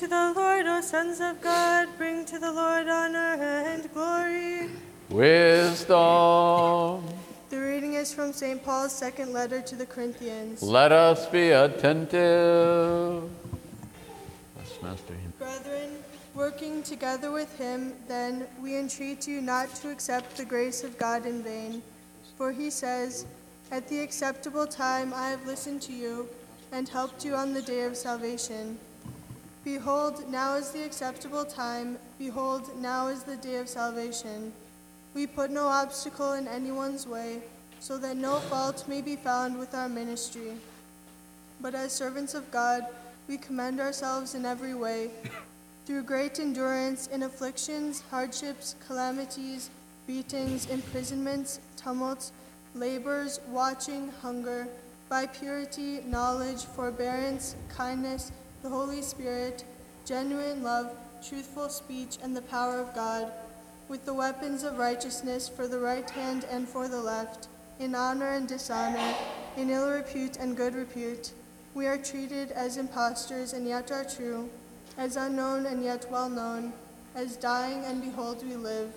to the Lord, O sons of God. Bring to the Lord honor and glory. Wisdom. The reading is from St. Paul's second letter to the Corinthians. Let us be attentive. Yes, Master. Brethren, working together with him, then, we entreat you not to accept the grace of God in vain. For he says, At the acceptable time I have listened to you and helped you on the day of salvation. Behold, now is the acceptable time. Behold, now is the day of salvation. We put no obstacle in anyone's way, so that no fault may be found with our ministry. But as servants of God, we commend ourselves in every way, through great endurance in afflictions, hardships, calamities, beatings, imprisonments, tumults, labors, watching, hunger, by purity, knowledge, forbearance, kindness, the Holy Spirit, genuine love, truthful speech, and the power of God, with the weapons of righteousness for the right hand and for the left, in honor and dishonor, in ill repute and good repute. We are treated as impostors and yet are true, as unknown and yet well known, as dying and behold we live,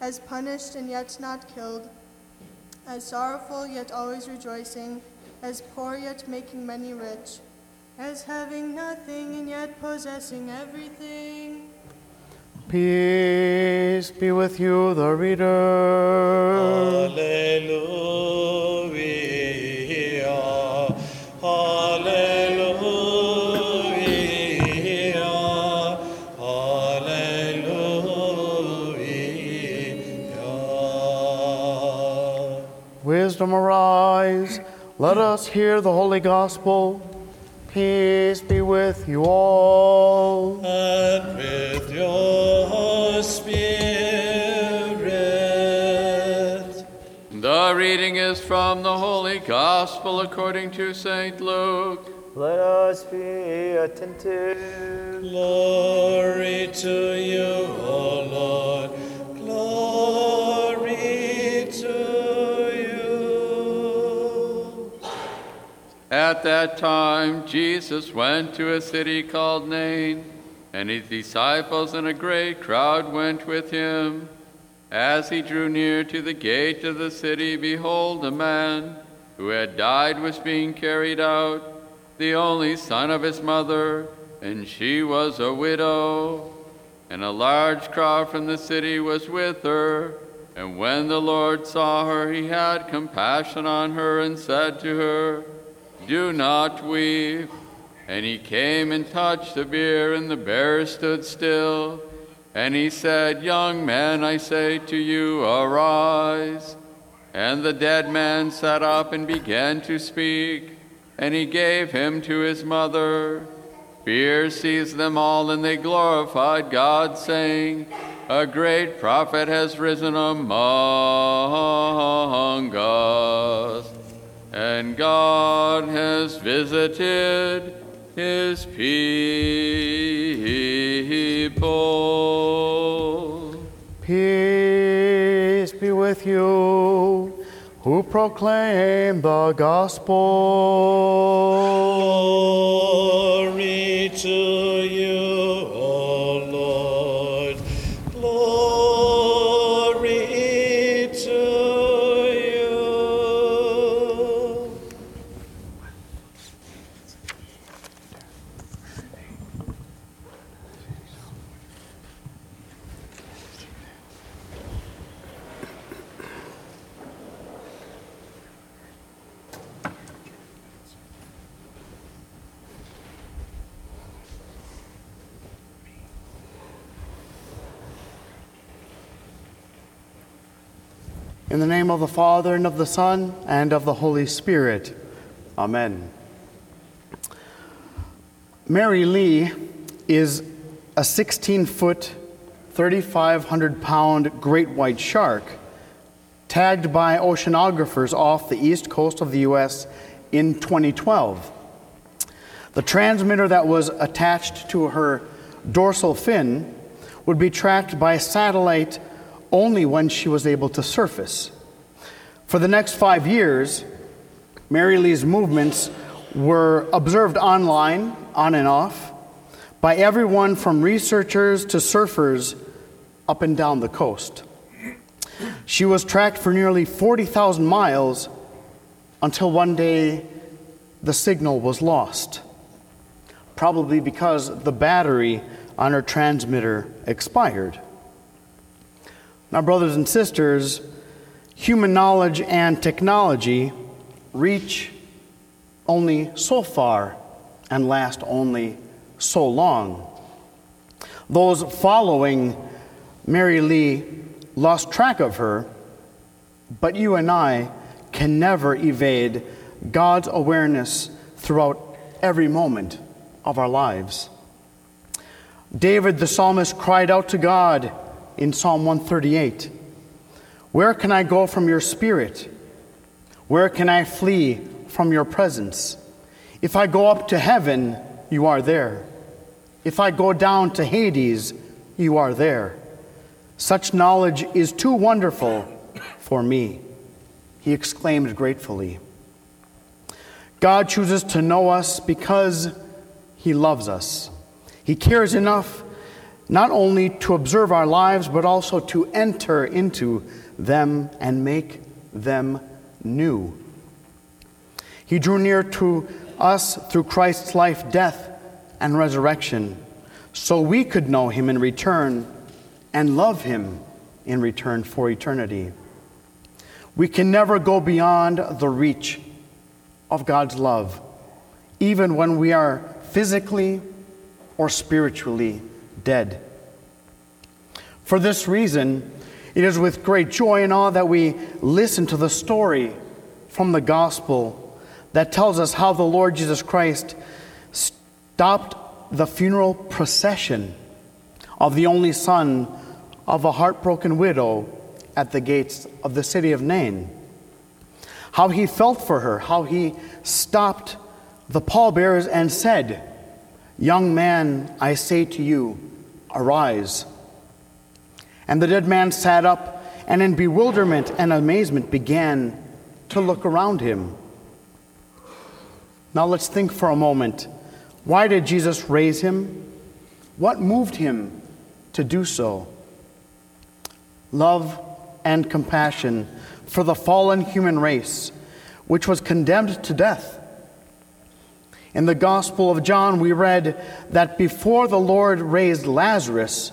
as punished and yet not killed, as sorrowful yet always rejoicing, as poor yet making many rich, as having nothing and yet possessing everything. Peace be with you, the reader. Hallelujah. Hallelujah. Hallelujah. Wisdom arise. Let us hear the holy gospel. Peace be with you all. And with your spirit. The reading is from the Holy Gospel according to St. Luke. Let us be attentive. Glory to you, O Lord. At that time, Jesus went to a city called Nain, and his disciples and a great crowd went with him. As he drew near to the gate of the city, behold, a man who had died was being carried out, the only son of his mother, and she was a widow. And a large crowd from the city was with her. And when the Lord saw her, he had compassion on her and said to her, Do not weep. And he came and touched the bier, and the bearer stood still. And he said, Young man, I say to you, arise. And the dead man sat up and began to speak, and he gave him to his mother. Fear seized them all, and they glorified God, saying, A great prophet has risen among us, and God has visited his people. Peace be with you who proclaim the gospel. Glory to you, O Lord. Glory to you. In the name of the Father, and of the Son, and of the Holy Spirit. Amen. Mary Lee is a 16 foot, 3,500 pound great white shark tagged by oceanographers off the east coast of the U.S. in 2012. The transmitter that was attached to her dorsal fin would be tracked by satellite only when she was able to surface. For the next five years, Mary Lee's movements were observed online, on and off, by everyone from researchers to surfers up and down the coast. She was tracked for nearly 40,000 miles until one day the signal was lost, probably because the battery on her transmitter expired. Now, brothers and sisters, human knowledge and technology reach only so far and last only so long. Those following Mary Lee lost track of her, but you and I can never evade God's awareness throughout every moment of our lives. David the psalmist cried out to God in Psalm 138 Where can I go from your spirit? Where can I flee from your presence? If I go up to heaven, you are there. If I go down to Hades, you are there. Such knowledge is too wonderful for me, he exclaimed gratefully. God chooses to know us because he loves us. He cares enough not only to observe our lives, but also to enter into them and make them new. He drew near to us through Christ's life, death, and resurrection, so we could know him in return and love him in return for eternity. We can never go beyond the reach of God's love, even when we are physically or spiritually dead. For this reason, it is with great joy and awe that we listen to the story from the gospel that tells us how the Lord Jesus Christ stopped the funeral procession of the only son of a heartbroken widow at the gates of the city of Nain. How he felt for her, how he stopped the pallbearers and said, Young man, I say to you, arise. And the dead man sat up and in bewilderment and amazement began to look around him. Now let's think for a moment. Why did Jesus raise him? What moved him to do so? Love and compassion for the fallen human race, which was condemned to death. In the Gospel of John, we read that before the Lord raised Lazarus,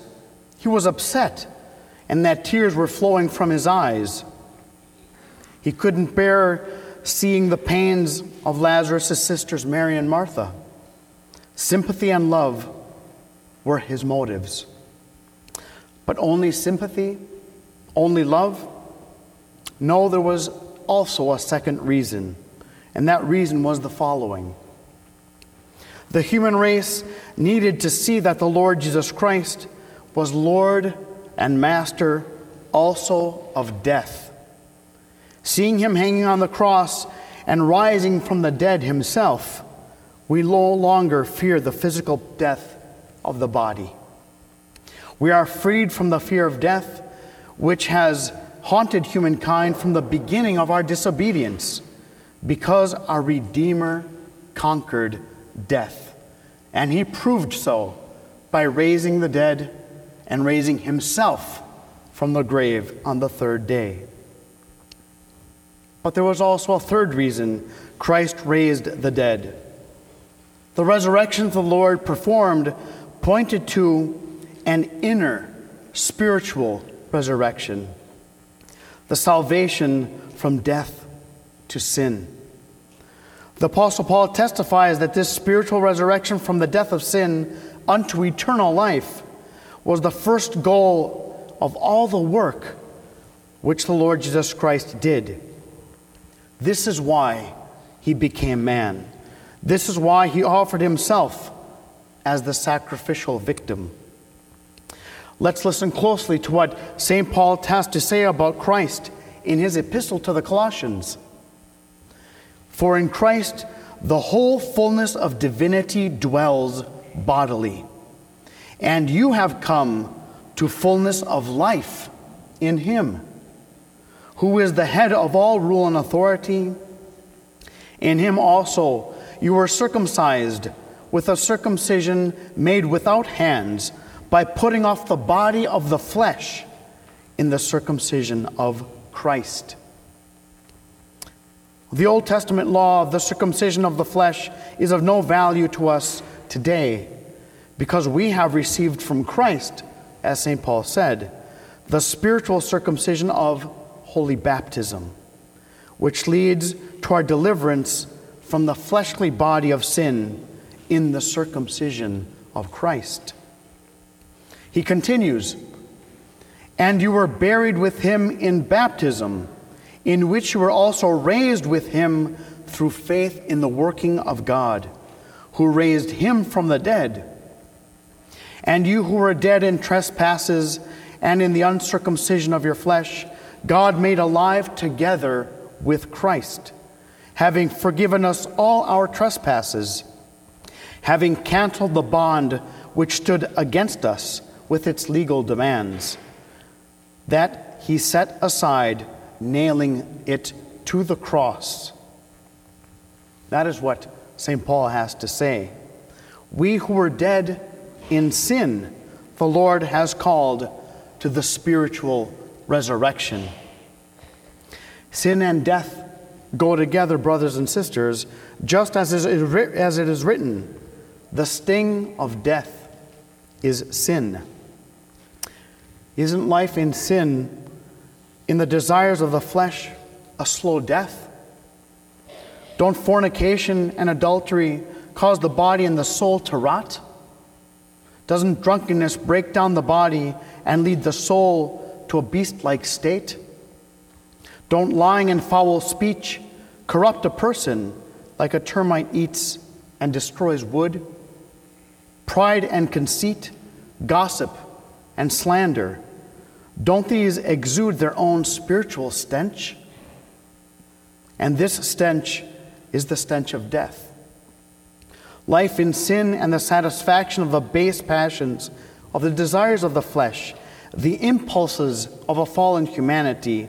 he was upset and that tears were flowing from his eyes. He couldn't bear seeing the pains of Lazarus' sisters, Mary and Martha. Sympathy and love were his motives. But only sympathy, only love? No, there was also a second reason, and that reason was the following. The human race needed to see that the Lord Jesus Christ was Lord and Master also of death. Seeing him hanging on the cross and rising from the dead himself, we no longer fear the physical death of the body. We are freed from the fear of death, which has haunted humankind from the beginning of our disobedience, because our Redeemer conquered death. And he proved so by raising the dead and raising himself from the grave on the third day. But there was also a third reason Christ raised the dead. The resurrection the Lord performed pointed to an inner spiritual resurrection, the salvation from death to sin. The Apostle Paul testifies that this spiritual resurrection from the death of sin unto eternal life was the first goal of all the work which the Lord Jesus Christ did. This is why he became man. This is why he offered himself as the sacrificial victim. Let's listen closely to what St. Paul has to say about Christ in his epistle to the Colossians. For in Christ the whole fullness of divinity dwells bodily, and you have come to fullness of life in him who is the head of all rule and authority. In him also you were circumcised with a circumcision made without hands by putting off the body of the flesh in the circumcision of Christ. The Old Testament law of the circumcision of the flesh is of no value to us today because we have received from Christ, as St. Paul said, the spiritual circumcision of holy baptism, which leads to our deliverance from the fleshly body of sin in the circumcision of Christ. He continues, and you were buried with him in baptism in which you were also raised with him through faith in the working of God, who raised him from the dead. And you who were dead in trespasses and in the uncircumcision of your flesh, God made alive together with Christ, having forgiven us all our trespasses, having canceled the bond which stood against us with its legal demands, that he set aside nailing it to the cross. That is what St. Paul has to say. We who were dead in sin, the Lord has called to the spiritual resurrection. Sin and death go together, brothers and sisters, just as it is written the sting of death is sin. Isn't life in sin in the desires of the flesh a slow death? Don't fornication and adultery cause the body and the soul to rot? Doesn't drunkenness break down the body and lead the soul to a beast like state? Don't lying and foul speech corrupt a person like a termite eats and destroys wood? Pride and conceit, gossip and slander don't these exude their own spiritual stench? And this stench is the stench of death. Life in sin and the satisfaction of the base passions, of the desires of the flesh, the impulses of a fallen humanity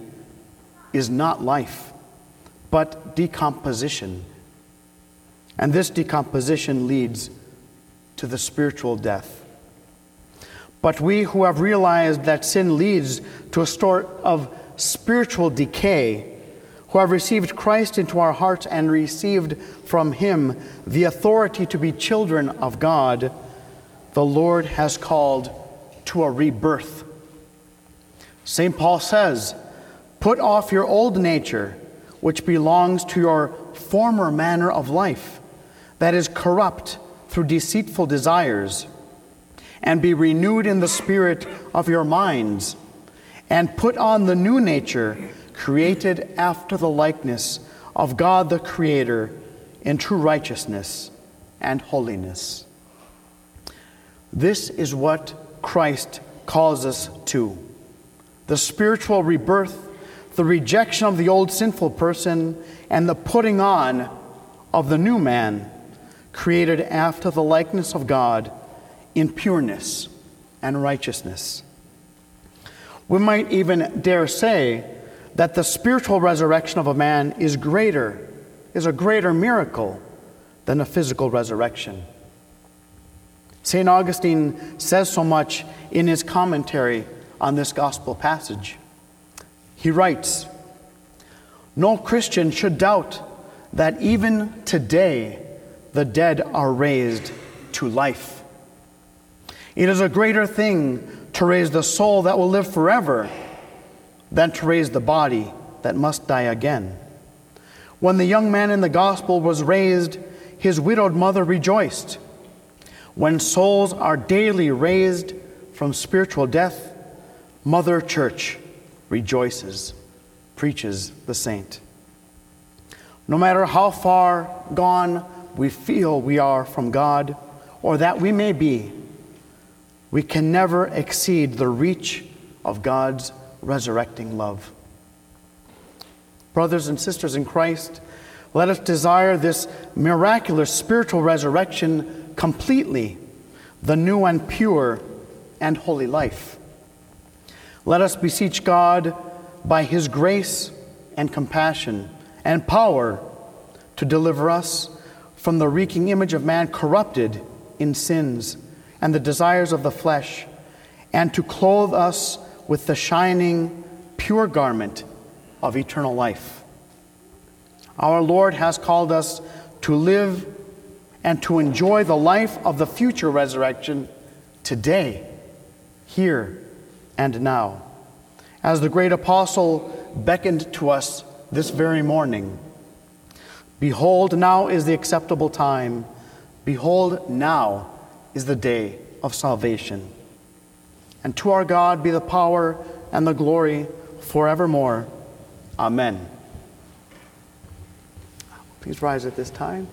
is not life, but decomposition. And this decomposition leads to the spiritual death. But we who have realized that sin leads to a sort of spiritual decay, who have received Christ into our hearts and received from Him the authority to be children of God, the Lord has called to a rebirth. St. Paul says, Put off your old nature, which belongs to your former manner of life, that is corrupt through deceitful desires and be renewed in the spirit of your minds, and put on the new nature, created after the likeness of God the Creator in true righteousness and holiness. This is what Christ calls us to the spiritual rebirth, the rejection of the old sinful person, and the putting on of the new man, created after the likeness of God in pureness and righteousness. We might even dare say that the spiritual resurrection of a man is greater, is a greater miracle than a physical resurrection. St. Augustine says so much in his commentary on this gospel passage. He writes No Christian should doubt that even today the dead are raised to life. It is a greater thing to raise the soul that will live forever than to raise the body that must die again. When the young man in the gospel was raised, his widowed mother rejoiced. When souls are daily raised from spiritual death, Mother Church rejoices, preaches the saint. No matter how far gone we feel we are from God, or that we may be, we can never exceed the reach of God's resurrecting love. Brothers and sisters in Christ, let us desire this miraculous spiritual resurrection completely, the new and pure and holy life. Let us beseech God by His grace and compassion and power to deliver us from the reeking image of man corrupted in sins and the desires of the flesh, and to clothe us with the shining, pure garment of eternal life. Our Lord has called us to live and to enjoy the life of the future resurrection today, here, and now. As the great apostle beckoned to us this very morning Behold, now is the acceptable time. Behold, now is the day of salvation. And to our God be the power and the glory forevermore. Amen. Please rise at this time.